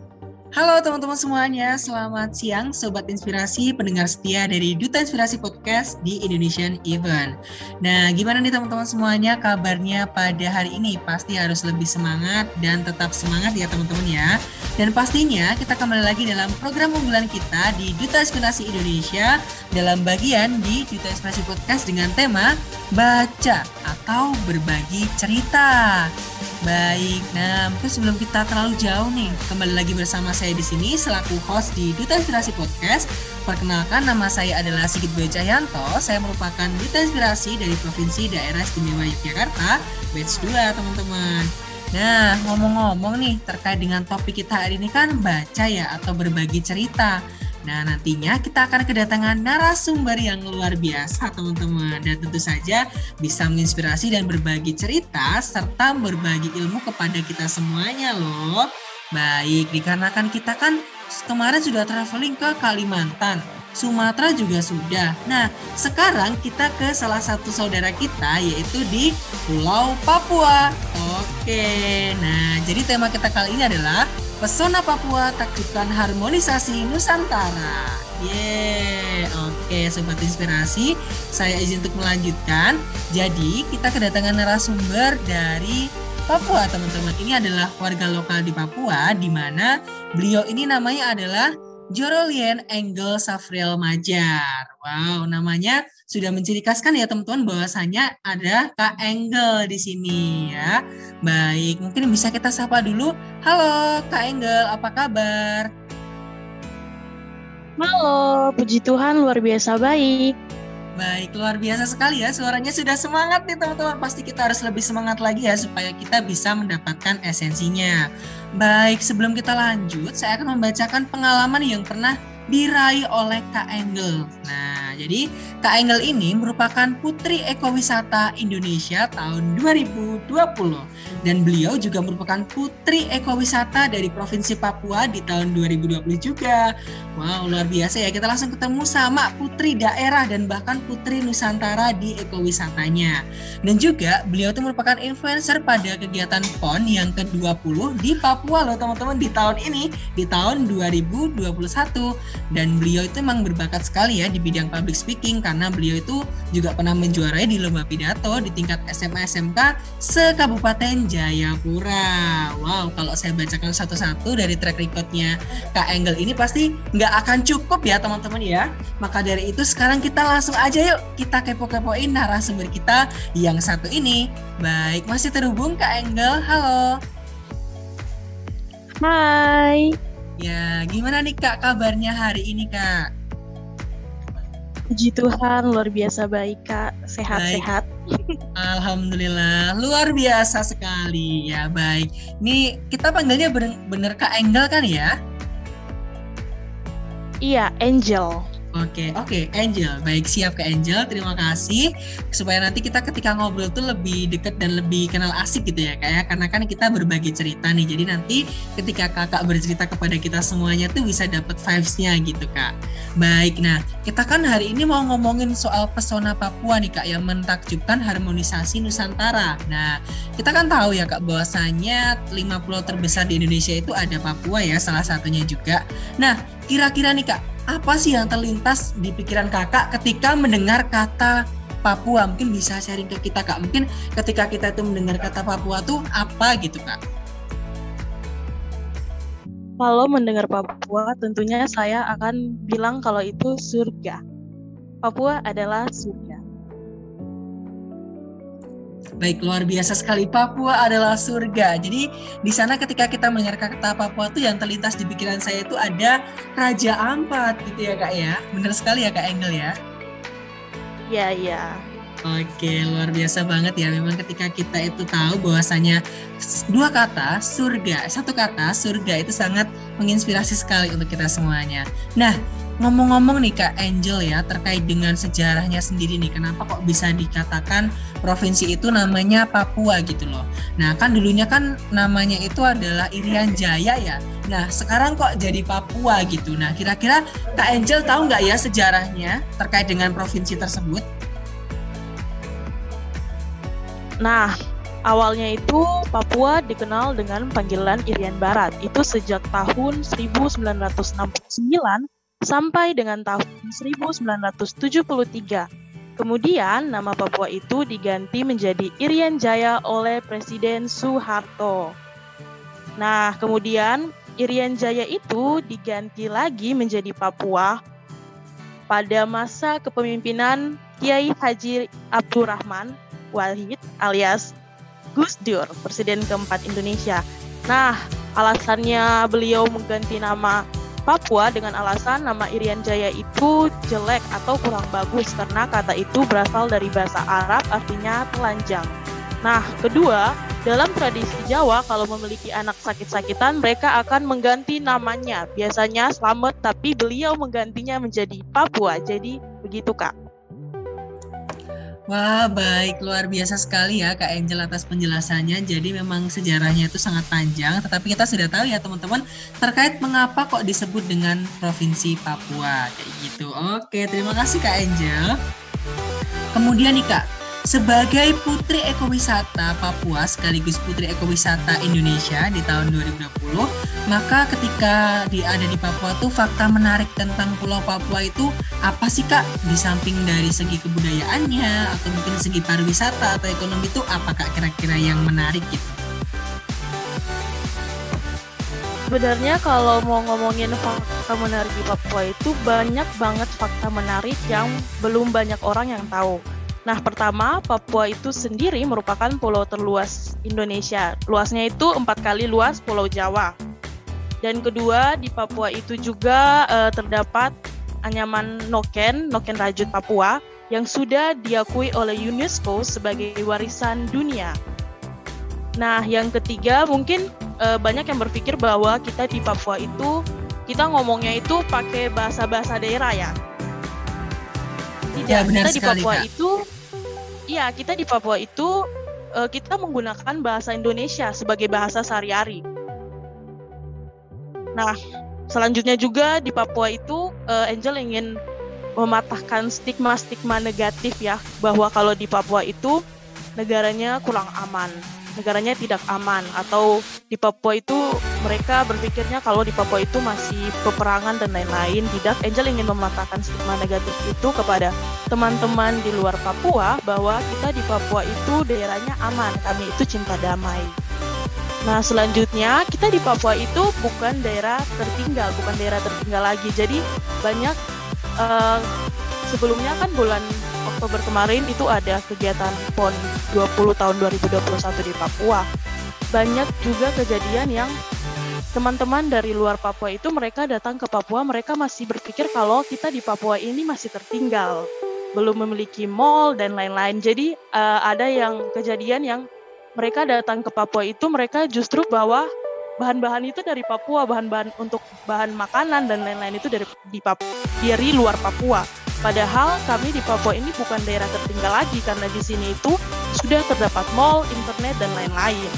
Halo teman-teman semuanya, selamat siang Sobat Inspirasi, pendengar setia dari Duta Inspirasi Podcast di Indonesian Event. Nah, gimana nih teman-teman semuanya kabarnya pada hari ini? Pasti harus lebih semangat dan tetap semangat ya teman-teman ya. Dan pastinya kita kembali lagi dalam program unggulan kita di Duta Inspirasi Indonesia dalam bagian di Duta Inspirasi Podcast dengan tema Baca atau Berbagi Cerita. Baik, nah mungkin sebelum kita terlalu jauh nih, kembali lagi bersama saya di sini selaku host di Duta Inspirasi Podcast. Perkenalkan nama saya adalah Sigit Boy Cahyanto. Saya merupakan Duta Inspirasi dari Provinsi Daerah Istimewa Yogyakarta, batch 2 teman-teman. Nah, ngomong-ngomong nih terkait dengan topik kita hari ini kan baca ya atau berbagi cerita. Nah, nantinya kita akan kedatangan narasumber yang luar biasa, teman-teman. Dan tentu saja bisa menginspirasi dan berbagi cerita serta berbagi ilmu kepada kita semuanya loh. Baik, dikarenakan kita kan kemarin sudah traveling ke Kalimantan. Sumatera juga sudah. Nah, sekarang kita ke salah satu saudara kita yaitu di Pulau Papua. Oke, nah jadi tema kita kali ini adalah Pesona Papua takjubkan harmonisasi Nusantara. Yeay, oke Sobat Inspirasi, saya izin untuk melanjutkan. Jadi kita kedatangan narasumber dari Papua teman-teman. Ini adalah warga lokal di Papua di mana beliau ini namanya adalah Jorolien Engel Safriel Majar. Wow, namanya sudah menciri khaskan ya teman-teman bahwasanya ada Kak Engel di sini ya. Baik, mungkin bisa kita sapa dulu. Halo Kak Engel, apa kabar? Halo, puji Tuhan luar biasa baik. Baik, luar biasa sekali ya. Suaranya sudah semangat nih teman-teman. Pasti kita harus lebih semangat lagi ya supaya kita bisa mendapatkan esensinya. Baik, sebelum kita lanjut, saya akan membacakan pengalaman yang pernah diraih oleh Kak Engel. Nah, jadi Kak Engel ini merupakan Putri Ekowisata Indonesia tahun 2020 dan beliau juga merupakan Putri Ekowisata dari Provinsi Papua di tahun 2020 juga. Wow, luar biasa ya. Kita langsung ketemu sama Putri daerah dan bahkan Putri Nusantara di ekowisatanya. Dan juga beliau itu merupakan influencer pada kegiatan PON yang ke-20 di Papua loh teman-teman di tahun ini, di tahun 2021 dan beliau itu memang berbakat sekali ya di bidang public speaking karena beliau itu juga pernah menjuarai di lomba pidato di tingkat SMA SMK se-Kabupaten Jayapura. Wow, kalau saya bacakan satu-satu dari track recordnya Kak Engel ini pasti nggak akan cukup ya teman-teman ya. Maka dari itu sekarang kita langsung aja yuk kita kepo-kepoin narasumber kita yang satu ini. Baik, masih terhubung Kak Engel. Halo. Hai. Ya, gimana nih Kak kabarnya hari ini Kak? Puji Tuhan luar biasa baik Kak, sehat-sehat. Alhamdulillah, luar biasa sekali ya baik. Nih kita panggilnya bener, bener Kak Engel kan ya? Iya, Angel. Oke, oke, Angel. Baik, siap ke Angel. Terima kasih. Supaya nanti kita ketika ngobrol tuh lebih deket dan lebih kenal asik gitu ya, Kak ya. Karena kan kita berbagi cerita nih. Jadi nanti ketika Kakak bercerita kepada kita semuanya tuh bisa dapat vibes-nya gitu, Kak. Baik, nah kita kan hari ini mau ngomongin soal pesona Papua nih, Kak, yang mentakjubkan harmonisasi Nusantara. Nah, kita kan tahu ya, Kak, bahwasanya 50 terbesar di Indonesia itu ada Papua ya, salah satunya juga. Nah, kira-kira nih, Kak, apa sih yang terlintas di pikiran kakak ketika mendengar kata Papua? Mungkin bisa sharing ke kita kak. Mungkin ketika kita itu mendengar kata Papua tuh apa gitu kak? Kalau mendengar Papua, tentunya saya akan bilang kalau itu surga. Papua adalah surga. Baik, luar biasa sekali. Papua adalah surga. Jadi di sana ketika kita mendengar kata Papua tuh yang terlintas di pikiran saya itu ada Raja Ampat gitu ya kak ya. Benar sekali ya kak Engel ya. Iya, iya. Oke, luar biasa banget ya. Memang ketika kita itu tahu bahwasanya dua kata surga, satu kata surga itu sangat menginspirasi sekali untuk kita semuanya. Nah, ngomong-ngomong nih Kak Angel ya terkait dengan sejarahnya sendiri nih, kenapa kok bisa dikatakan provinsi itu namanya Papua gitu loh. Nah, kan dulunya kan namanya itu adalah Irian Jaya ya. Nah, sekarang kok jadi Papua gitu. Nah, kira-kira Kak Angel tahu nggak ya sejarahnya terkait dengan provinsi tersebut? Nah, awalnya itu Papua dikenal dengan panggilan Irian Barat. Itu sejak tahun 1969 sampai dengan tahun 1973. Kemudian nama Papua itu diganti menjadi Irian Jaya oleh Presiden Soeharto. Nah, kemudian Irian Jaya itu diganti lagi menjadi Papua pada masa kepemimpinan Kiai Haji Abdurrahman Wahid alias Gus Dur, Presiden keempat Indonesia. Nah, alasannya beliau mengganti nama Papua dengan alasan nama Irian Jaya itu jelek atau kurang bagus karena kata itu berasal dari bahasa Arab artinya telanjang. Nah, kedua, dalam tradisi Jawa kalau memiliki anak sakit-sakitan mereka akan mengganti namanya. Biasanya Slamet tapi beliau menggantinya menjadi Papua. Jadi begitu, Kak. Wah, baik. Luar biasa sekali ya Kak Angel atas penjelasannya. Jadi memang sejarahnya itu sangat panjang, tetapi kita sudah tahu ya teman-teman terkait mengapa kok disebut dengan Provinsi Papua. Kayak gitu. Oke, terima kasih Kak Angel. Kemudian nih Kak, sebagai Putri Ekowisata Papua sekaligus Putri Ekowisata Indonesia di tahun 2020, maka ketika di ada di Papua tuh fakta menarik tentang Pulau Papua itu apa sih Kak? Di samping dari segi kebudayaannya atau mungkin segi pariwisata atau ekonomi itu apa Kak kira-kira yang menarik gitu? Sebenarnya kalau mau ngomongin fakta menarik di Papua itu banyak banget fakta menarik yang belum banyak orang yang tahu. Nah, pertama, Papua itu sendiri merupakan pulau terluas Indonesia. Luasnya itu empat kali luas Pulau Jawa. Dan kedua, di Papua itu juga uh, terdapat anyaman Noken, Noken Rajut Papua, yang sudah diakui oleh UNESCO sebagai warisan dunia. Nah, yang ketiga mungkin uh, banyak yang berpikir bahwa kita di Papua itu kita ngomongnya itu pakai bahasa-bahasa daerah ya. Tidak, ya, benar kita di Papua Kak. itu iya, kita di Papua itu uh, kita menggunakan bahasa Indonesia sebagai bahasa sehari-hari. Nah, selanjutnya juga di Papua itu uh, Angel ingin mematahkan stigma-stigma negatif ya bahwa kalau di Papua itu negaranya kurang aman, negaranya tidak aman atau di Papua itu mereka berpikirnya kalau di Papua itu masih peperangan dan lain-lain. Tidak, Angel ingin mematahkan stigma negatif itu kepada teman-teman di luar Papua bahwa kita di Papua itu daerahnya aman, kami itu cinta damai. Nah, selanjutnya kita di Papua itu bukan daerah tertinggal, bukan daerah tertinggal lagi. Jadi banyak uh, sebelumnya kan bulan Oktober kemarin itu ada kegiatan PON 20 tahun 2021 di Papua. Banyak juga kejadian yang teman-teman dari luar Papua itu mereka datang ke Papua, mereka masih berpikir kalau kita di Papua ini masih tertinggal, belum memiliki mall dan lain-lain. Jadi uh, ada yang kejadian yang mereka datang ke Papua itu mereka justru bawa bahan-bahan itu dari Papua, bahan-bahan untuk bahan makanan dan lain-lain itu dari di Papua, dari luar Papua. Padahal kami di Papua ini bukan daerah tertinggal lagi karena di sini itu sudah terdapat mall, internet dan lain-lain.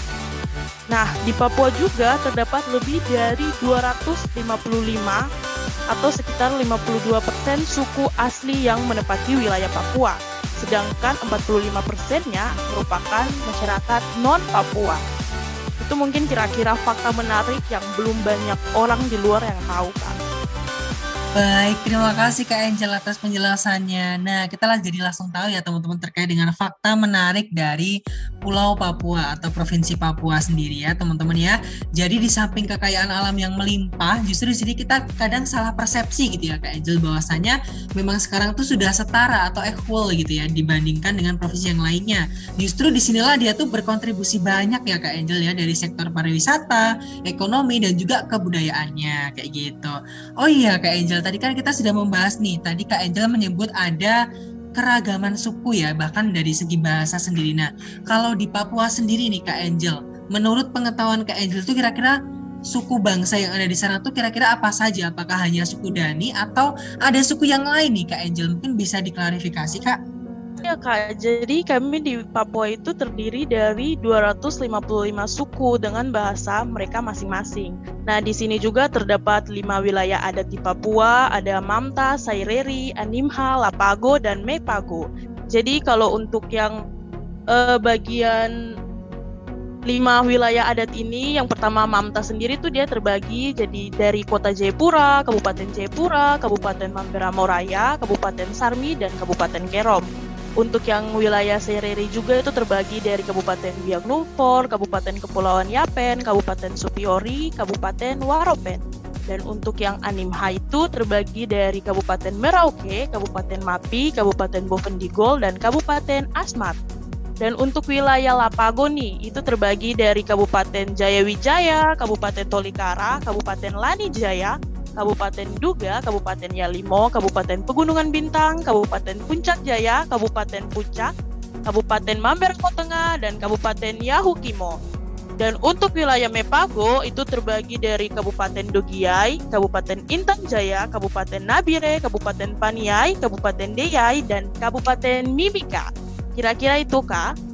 Nah, di Papua juga terdapat lebih dari 255 atau sekitar 52% suku asli yang menempati wilayah Papua, sedangkan 45 persennya merupakan masyarakat non-Papua. Itu mungkin kira-kira fakta menarik yang belum banyak orang di luar yang tahu kan. Baik, terima kasih Kak Angel atas penjelasannya. Nah, kita lah jadi langsung tahu ya teman-teman terkait dengan fakta menarik dari Pulau Papua atau Provinsi Papua sendiri ya teman-teman ya. Jadi di samping kekayaan alam yang melimpah, justru di sini kita kadang salah persepsi gitu ya Kak Angel bahwasanya memang sekarang tuh sudah setara atau equal gitu ya dibandingkan dengan provinsi yang lainnya. Justru di sinilah dia tuh berkontribusi banyak ya Kak Angel ya dari sektor pariwisata, ekonomi dan juga kebudayaannya kayak gitu. Oh iya Kak Angel tadi kan kita sudah membahas nih, tadi Kak Angel menyebut ada keragaman suku ya, bahkan dari segi bahasa sendiri. Nah, kalau di Papua sendiri nih Kak Angel, menurut pengetahuan Kak Angel itu kira-kira suku bangsa yang ada di sana tuh kira-kira apa saja? Apakah hanya suku Dani atau ada suku yang lain nih Kak Angel? Mungkin bisa diklarifikasi Kak? Ya Kak, jadi kami di Papua itu terdiri dari 255 suku dengan bahasa mereka masing-masing. Nah, di sini juga terdapat lima wilayah adat di Papua, ada Mamta, Saireri, Animha, Lapago, dan Mepago. Jadi kalau untuk yang uh, bagian lima wilayah adat ini, yang pertama Mamta sendiri tuh dia terbagi jadi dari kota Jayapura, Kabupaten Jayapura, Kabupaten Mamberamo Raya, Kabupaten Sarmi, dan Kabupaten Kerom. Untuk yang wilayah Sereri juga itu terbagi dari Kabupaten Biak Numfor, Kabupaten Kepulauan Yapen, Kabupaten Supiori, Kabupaten Waropen. Dan untuk yang Animha itu terbagi dari Kabupaten Merauke, Kabupaten Mapi, Kabupaten Bovendigol, dan Kabupaten Asmat. Dan untuk wilayah Lapago nih, itu terbagi dari Kabupaten Jayawijaya, Kabupaten Tolikara, Kabupaten Lanijaya, Kabupaten Duga, Kabupaten Yalimo, Kabupaten Pegunungan Bintang, Kabupaten Puncak Jaya, Kabupaten Puncak, Kabupaten Mamberamo Tengah, dan Kabupaten Yahukimo. Dan untuk wilayah Mepago itu terbagi dari Kabupaten Dogiai, Kabupaten Intan Jaya, Kabupaten Nabire, Kabupaten Paniai, Kabupaten Deyai, dan Kabupaten Mimika. Kira-kira itu, Kak?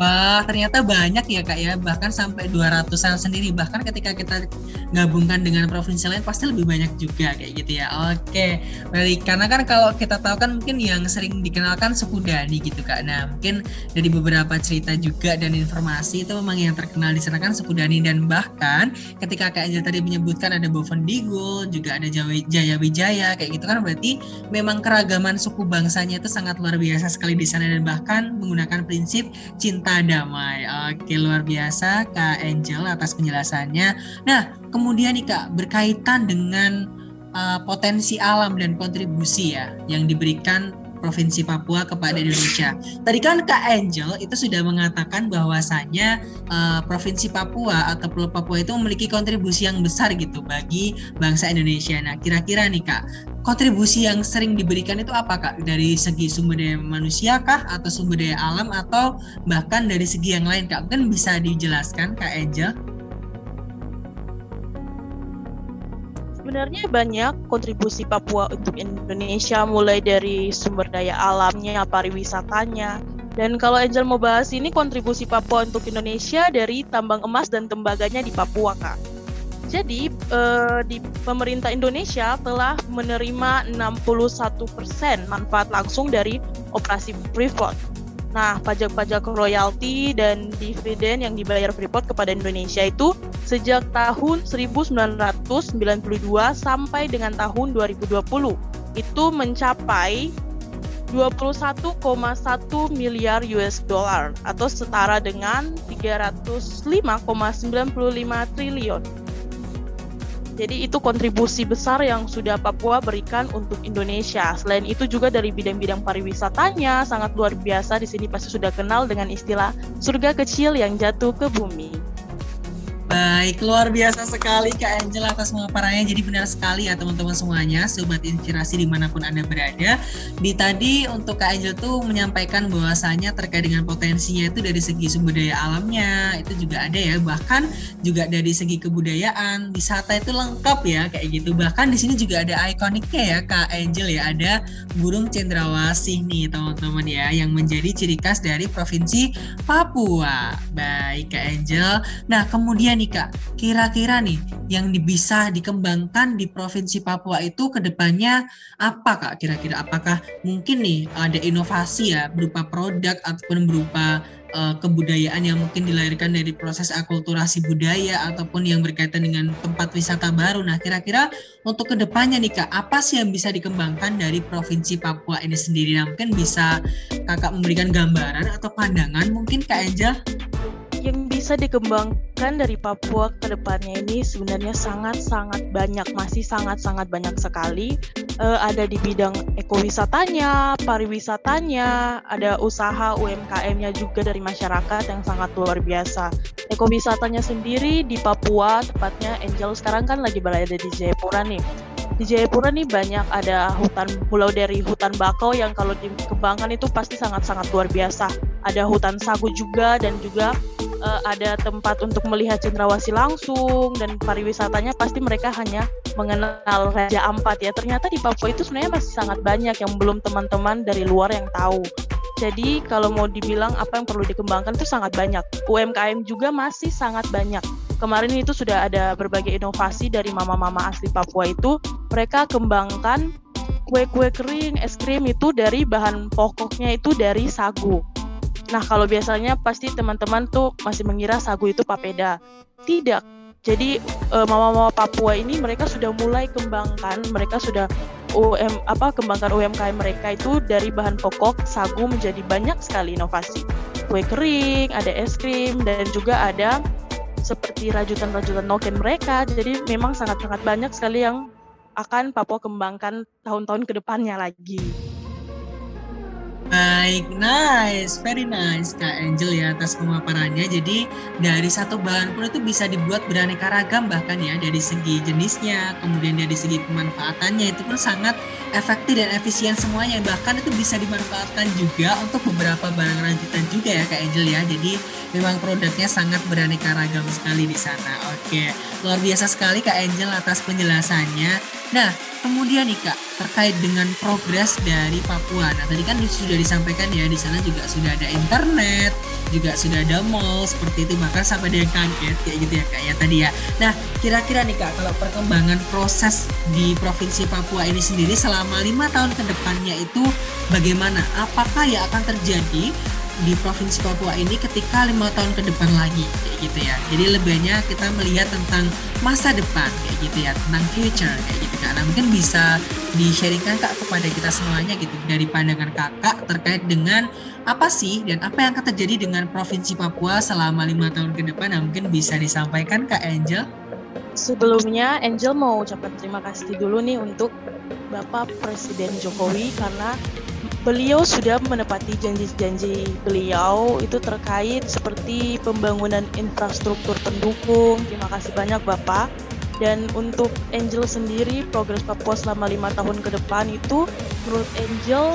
Wah, ternyata banyak ya Kak ya, bahkan sampai 200-an sendiri. Bahkan ketika kita gabungkan dengan provinsi lain pasti lebih banyak juga kayak gitu ya. Oke, baik. Karena kan kalau kita tahu kan mungkin yang sering dikenalkan suku Dani gitu Kak. Nah, mungkin dari beberapa cerita juga dan informasi itu memang yang terkenal di sana kan suku Dani dan bahkan ketika Kak Angel tadi menyebutkan ada Bovendigul, juga ada Jaya Wijaya kayak gitu kan berarti memang keragaman suku bangsanya itu sangat luar biasa sekali di sana dan bahkan menggunakan prinsip cinta damai. Oke, luar biasa Kak Angel atas penjelasannya. Nah, kemudian nih Kak, berkaitan dengan uh, potensi alam dan kontribusi ya yang diberikan Provinsi Papua kepada Indonesia. Tadi kan Kak Angel itu sudah mengatakan bahwasanya uh, Provinsi Papua atau Pulau Papua itu memiliki kontribusi yang besar gitu bagi bangsa Indonesia. Nah, kira-kira nih Kak, kontribusi yang sering diberikan itu apa Kak? Dari segi sumber daya manusia kah atau sumber daya alam atau bahkan dari segi yang lain Kak? Mungkin bisa dijelaskan Kak Angel? Sebenarnya banyak kontribusi Papua untuk Indonesia mulai dari sumber daya alamnya, pariwisatanya. Dan kalau Angel mau bahas ini kontribusi Papua untuk Indonesia dari tambang emas dan tembaganya di Papua, Kak. Jadi eh, di pemerintah Indonesia telah menerima 61% manfaat langsung dari operasi Freeport. Nah, pajak-pajak royalti dan dividen yang dibayar Freeport kepada Indonesia itu sejak tahun 1992 sampai dengan tahun 2020 itu mencapai 21,1 miliar US dollar atau setara dengan 305,95 triliun. Jadi itu kontribusi besar yang sudah Papua berikan untuk Indonesia. Selain itu juga dari bidang-bidang pariwisatanya sangat luar biasa. Di sini pasti sudah kenal dengan istilah surga kecil yang jatuh ke bumi. Baik, luar biasa sekali Kak Angel atas pemaparannya. Jadi benar sekali ya teman-teman semuanya, Sobat Inspirasi di mana pun Anda berada. Di tadi untuk Kak Angel tuh menyampaikan bahwasanya terkait dengan potensinya itu dari segi sumber daya alamnya, itu juga ada ya. Bahkan juga dari segi kebudayaan, wisata itu lengkap ya kayak gitu. Bahkan di sini juga ada ikoniknya ya Kak Angel ya, ada burung cendrawasih nih teman-teman ya, yang menjadi ciri khas dari Provinsi Papua. Baik Kak Angel. Nah kemudian nih Kak, kira-kira nih yang bisa dikembangkan di Provinsi Papua itu ke depannya apa Kak kira-kira? Apakah mungkin nih ada inovasi ya berupa produk ataupun berupa uh, kebudayaan yang mungkin dilahirkan dari proses akulturasi budaya ataupun yang berkaitan dengan tempat wisata baru. Nah, kira-kira untuk ke depannya nih Kak, apa sih yang bisa dikembangkan dari Provinsi Papua ini sendiri? Nah, mungkin bisa Kakak memberikan gambaran atau pandangan mungkin Kak Angel? Bisa dikembangkan dari Papua ke depannya ini sebenarnya sangat-sangat banyak, masih sangat-sangat banyak sekali. Uh, ada di bidang ekowisatanya, pariwisatanya, ada usaha UMKM-nya juga dari masyarakat yang sangat luar biasa. Ekowisatanya sendiri di Papua, tepatnya Angel sekarang kan lagi berada di Jayapura nih di Jayapura nih banyak ada hutan pulau dari hutan bakau yang kalau dikembangkan itu pasti sangat-sangat luar biasa. Ada hutan sagu juga dan juga uh, ada tempat untuk melihat cendrawasih langsung dan pariwisatanya pasti mereka hanya mengenal Raja Ampat ya. Ternyata di Papua itu sebenarnya masih sangat banyak yang belum teman-teman dari luar yang tahu. Jadi kalau mau dibilang apa yang perlu dikembangkan itu sangat banyak. UMKM juga masih sangat banyak. Kemarin itu sudah ada berbagai inovasi dari mama-mama asli Papua itu. Mereka kembangkan kue-kue kering, es krim itu dari bahan pokoknya itu dari sagu. Nah, kalau biasanya pasti teman-teman tuh masih mengira sagu itu papeda. Tidak. Jadi uh, mama-mama Papua ini mereka sudah mulai kembangkan, mereka sudah UM apa kembangkan UMKM mereka itu dari bahan pokok sagu menjadi banyak sekali inovasi. Kue kering, ada es krim dan juga ada seperti rajutan-rajutan noken mereka. Jadi memang sangat-sangat banyak sekali yang akan Papua kembangkan tahun-tahun ke depannya lagi. Baik, nice, very nice Kak Angel ya atas pemaparannya. Jadi dari satu bahan pun itu bisa dibuat beraneka ragam bahkan ya dari segi jenisnya, kemudian dari segi pemanfaatannya itu pun sangat efektif dan efisien semuanya. Bahkan itu bisa dimanfaatkan juga untuk beberapa barang lanjutan juga ya Kak Angel ya. Jadi memang produknya sangat beraneka ragam sekali di sana. Oke, luar biasa sekali Kak Angel atas penjelasannya. Nah, kemudian nih Kak, terkait dengan progres dari Papua. Nah, tadi kan sudah disampaikan ya, di sana juga sudah ada internet, juga sudah ada mall, seperti itu. Maka sampai dengan kaget, kayak gitu ya Kak ya tadi ya. Nah, kira-kira nih Kak, kalau perkembangan proses di Provinsi Papua ini sendiri selama lima tahun ke depannya itu bagaimana? Apakah ya akan terjadi di provinsi Papua ini ketika lima tahun ke depan lagi kayak gitu ya. Jadi lebihnya kita melihat tentang masa depan kayak gitu ya tentang future kayak gitu kan. Nah mungkin bisa di-sharingkan kak kepada kita semuanya gitu dari pandangan kakak terkait dengan apa sih dan apa yang akan terjadi dengan provinsi Papua selama lima tahun ke depan. Nah mungkin bisa disampaikan kak Angel? Sebelumnya Angel mau ucapkan terima kasih dulu nih untuk Bapak Presiden Jokowi karena beliau sudah menepati janji-janji beliau itu terkait seperti pembangunan infrastruktur pendukung. Terima kasih banyak Bapak. Dan untuk Angel sendiri, progres Papua selama lima tahun ke depan itu menurut Angel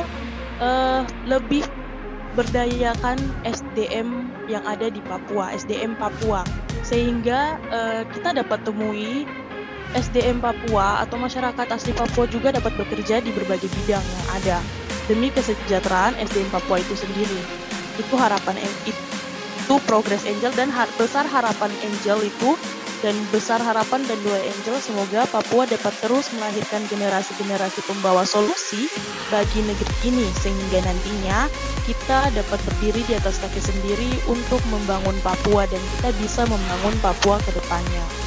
uh, lebih berdayakan SDM yang ada di Papua, SDM Papua, sehingga uh, kita dapat temui SDM Papua atau masyarakat asli Papua juga dapat bekerja di berbagai bidang yang ada demi kesejahteraan SDM Papua itu sendiri. Itu harapan itu progres Angel dan har besar harapan Angel itu dan besar harapan dan dua Angel semoga Papua dapat terus melahirkan generasi-generasi pembawa solusi bagi negeri ini sehingga nantinya kita dapat berdiri di atas kaki sendiri untuk membangun Papua dan kita bisa membangun Papua ke depannya.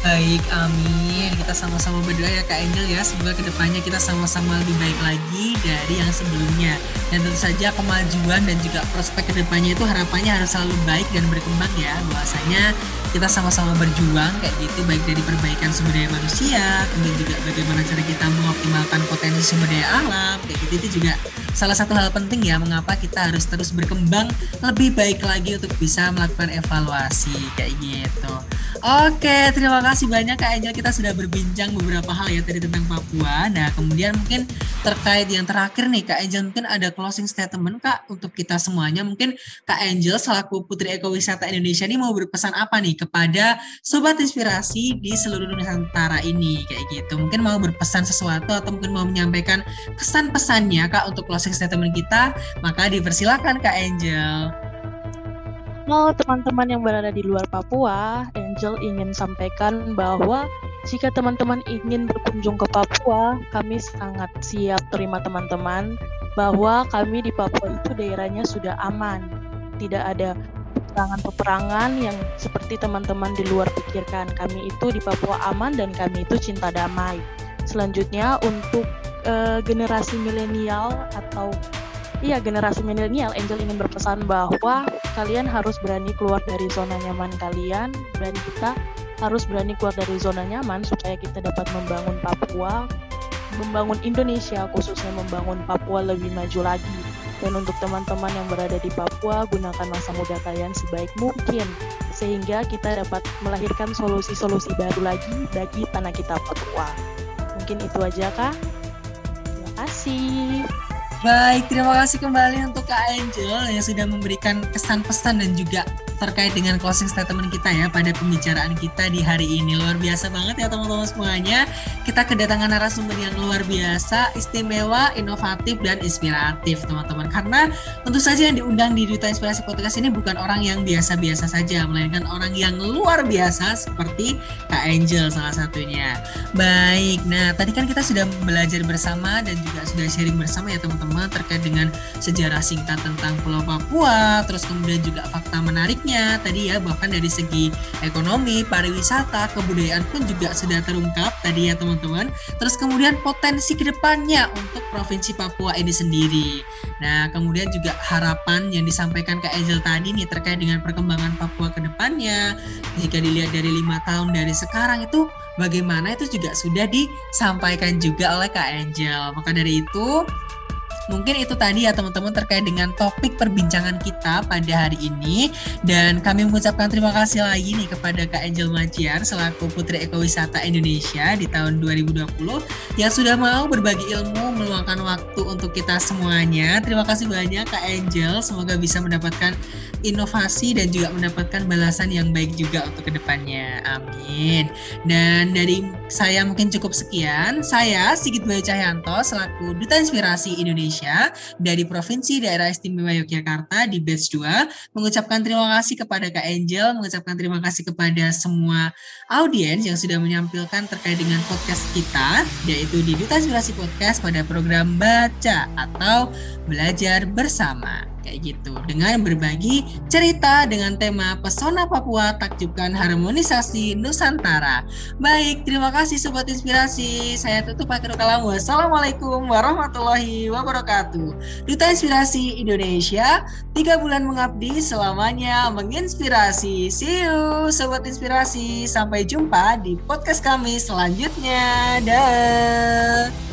Baik, amin. Kita sama-sama berdoa ya Kak Angel ya. Semoga ke depannya kita sama-sama lebih baik lagi dari yang sebelumnya. Dan tentu saja kemajuan dan juga prospek ke depannya itu harapannya harus selalu baik dan berkembang ya. Bahwasanya kita sama-sama berjuang kayak gitu baik dari perbaikan sumber daya manusia, kemudian juga bagaimana cara kita mengoptimalkan potensi sumber daya alam kayak gitu itu juga salah satu hal penting ya mengapa kita harus terus berkembang lebih baik lagi untuk bisa melakukan evaluasi kayak gitu. Oke, terima kasih banyak Kak Angel. Kita sudah berbincang beberapa hal ya tadi tentang Papua. Nah, kemudian mungkin terkait yang terakhir nih Kak Angel, mungkin ada closing statement Kak untuk kita semuanya. Mungkin Kak Angel selaku Putri Ekowisata Indonesia ini mau berpesan apa nih kepada Sobat Inspirasi di seluruh Nusantara ini kayak gitu. Mungkin mau berpesan sesuatu atau mungkin mau menyampaikan kesan-pesannya Kak untuk closing statement kita, maka dipersilakan Kak Angel. Halo teman-teman yang berada di luar Papua, Angel ingin sampaikan bahwa jika teman-teman ingin berkunjung ke Papua, kami sangat siap terima teman-teman bahwa kami di Papua itu daerahnya sudah aman. Tidak ada peperangan-peperangan yang seperti teman-teman di luar pikirkan. Kami itu di Papua aman dan kami itu cinta damai. Selanjutnya untuk uh, generasi milenial atau Iya, generasi milenial, Angel ingin berpesan bahwa kalian harus berani keluar dari zona nyaman kalian dan kita harus berani keluar dari zona nyaman supaya kita dapat membangun Papua, membangun Indonesia, khususnya membangun Papua lebih maju lagi. Dan untuk teman-teman yang berada di Papua, gunakan masa muda kalian sebaik mungkin sehingga kita dapat melahirkan solusi-solusi baru lagi bagi tanah kita Papua. Mungkin itu aja, Kak. Terima kasih. Baik, terima kasih kembali untuk Kak Angel yang sudah memberikan kesan pesan dan juga terkait dengan closing statement kita ya pada pembicaraan kita di hari ini. Luar biasa banget ya teman-teman semuanya. Kita kedatangan narasumber yang luar biasa, istimewa, inovatif, dan inspiratif teman-teman. Karena tentu saja yang diundang di Duta Inspirasi Podcast ini bukan orang yang biasa-biasa saja, melainkan orang yang luar biasa seperti Kak Angel salah satunya. Baik, nah tadi kan kita sudah belajar bersama dan juga sudah sharing bersama ya teman-teman terkait dengan sejarah singkat tentang Pulau Papua, terus kemudian juga fakta menariknya tadi ya bahkan dari segi ekonomi, pariwisata, kebudayaan pun juga sudah terungkap tadi ya teman-teman. Terus kemudian potensi ke depannya untuk provinsi Papua ini sendiri. Nah kemudian juga harapan yang disampaikan ke Angel tadi nih terkait dengan perkembangan Papua ke depannya. Jika dilihat dari lima tahun dari sekarang itu bagaimana itu juga sudah disampaikan juga oleh Kak Angel. Maka dari itu Mungkin itu tadi ya teman-teman terkait dengan topik perbincangan kita pada hari ini dan kami mengucapkan terima kasih lagi nih kepada Kak Angel Maciar selaku Putri Ekowisata Indonesia di tahun 2020 yang sudah mau berbagi ilmu meluangkan waktu untuk kita semuanya. Terima kasih banyak Kak Angel, semoga bisa mendapatkan inovasi dan juga mendapatkan balasan yang baik juga untuk ke depannya. Amin. Dan dari saya mungkin cukup sekian. Saya Sigit Bayu Cahyanto selaku Duta Inspirasi Indonesia dari Provinsi Daerah Istimewa Yogyakarta di batch 2 mengucapkan terima kasih kepada Kak Angel, mengucapkan terima kasih kepada semua audiens yang sudah menyampilkan terkait dengan podcast kita yaitu di Duta Inspirasi Podcast pada program Baca atau Belajar Bersama kayak gitu dengan berbagi cerita dengan tema pesona Papua takjubkan harmonisasi Nusantara. Baik, terima kasih sobat inspirasi. Saya tutup akhir kalamu. Wassalamualaikum warahmatullahi wabarakatuh. Duta Inspirasi Indonesia, tiga bulan mengabdi selamanya menginspirasi. See you sobat inspirasi. Sampai jumpa di podcast kami selanjutnya. Dah.